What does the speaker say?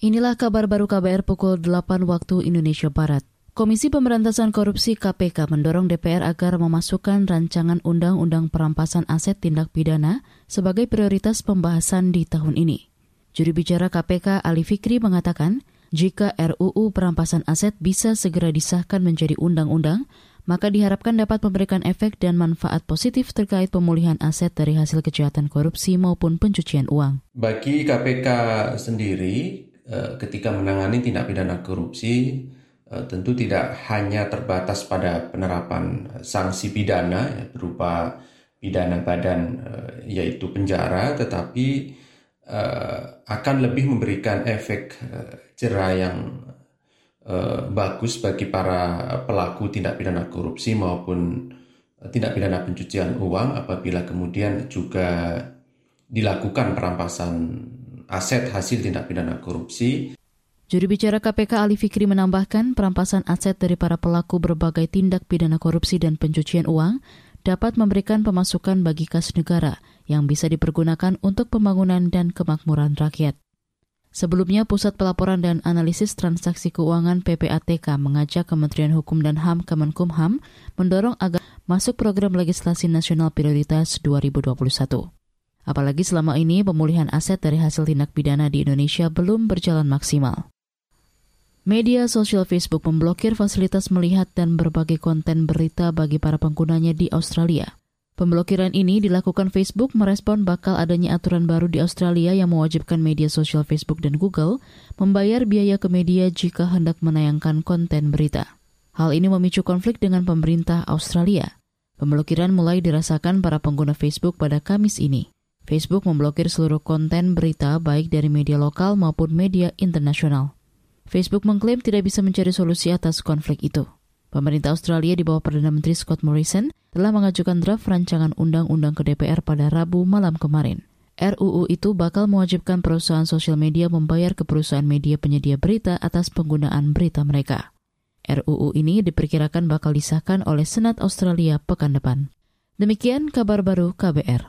Inilah kabar baru KBR pukul 8 waktu Indonesia Barat. Komisi Pemberantasan Korupsi KPK mendorong DPR agar memasukkan rancangan Undang-Undang Perampasan Aset Tindak Pidana sebagai prioritas pembahasan di tahun ini. Juri bicara KPK Ali Fikri mengatakan, jika RUU Perampasan Aset bisa segera disahkan menjadi undang-undang, maka diharapkan dapat memberikan efek dan manfaat positif terkait pemulihan aset dari hasil kejahatan korupsi maupun pencucian uang. Bagi KPK sendiri, ketika menangani tindak pidana korupsi eh, tentu tidak hanya terbatas pada penerapan sanksi pidana ya, berupa pidana badan eh, yaitu penjara tetapi akan lebih memberikan efek jerah yang bagus bagi para pelaku tindak pidana korupsi maupun tindak pidana pencucian uang apabila kemudian juga dilakukan perampasan aset hasil tindak pidana korupsi. Juru bicara KPK Ali Fikri menambahkan perampasan aset dari para pelaku berbagai tindak pidana korupsi dan pencucian uang dapat memberikan pemasukan bagi kas negara yang bisa dipergunakan untuk pembangunan dan kemakmuran rakyat. Sebelumnya, Pusat Pelaporan dan Analisis Transaksi Keuangan PPATK mengajak Kementerian Hukum dan HAM Kemenkumham mendorong agar masuk program legislasi nasional prioritas 2021. Apalagi selama ini pemulihan aset dari hasil tindak pidana di Indonesia belum berjalan maksimal. Media sosial Facebook memblokir fasilitas melihat dan berbagi konten berita bagi para penggunanya di Australia. Pemblokiran ini dilakukan Facebook merespon bakal adanya aturan baru di Australia yang mewajibkan media sosial Facebook dan Google membayar biaya ke media jika hendak menayangkan konten berita. Hal ini memicu konflik dengan pemerintah Australia. Pemblokiran mulai dirasakan para pengguna Facebook pada Kamis ini. Facebook memblokir seluruh konten berita baik dari media lokal maupun media internasional. Facebook mengklaim tidak bisa mencari solusi atas konflik itu. Pemerintah Australia di bawah Perdana Menteri Scott Morrison telah mengajukan draft rancangan undang-undang ke DPR pada Rabu malam kemarin. RUU itu bakal mewajibkan perusahaan sosial media membayar ke perusahaan media penyedia berita atas penggunaan berita mereka. RUU ini diperkirakan bakal disahkan oleh Senat Australia pekan depan. Demikian kabar baru KBR.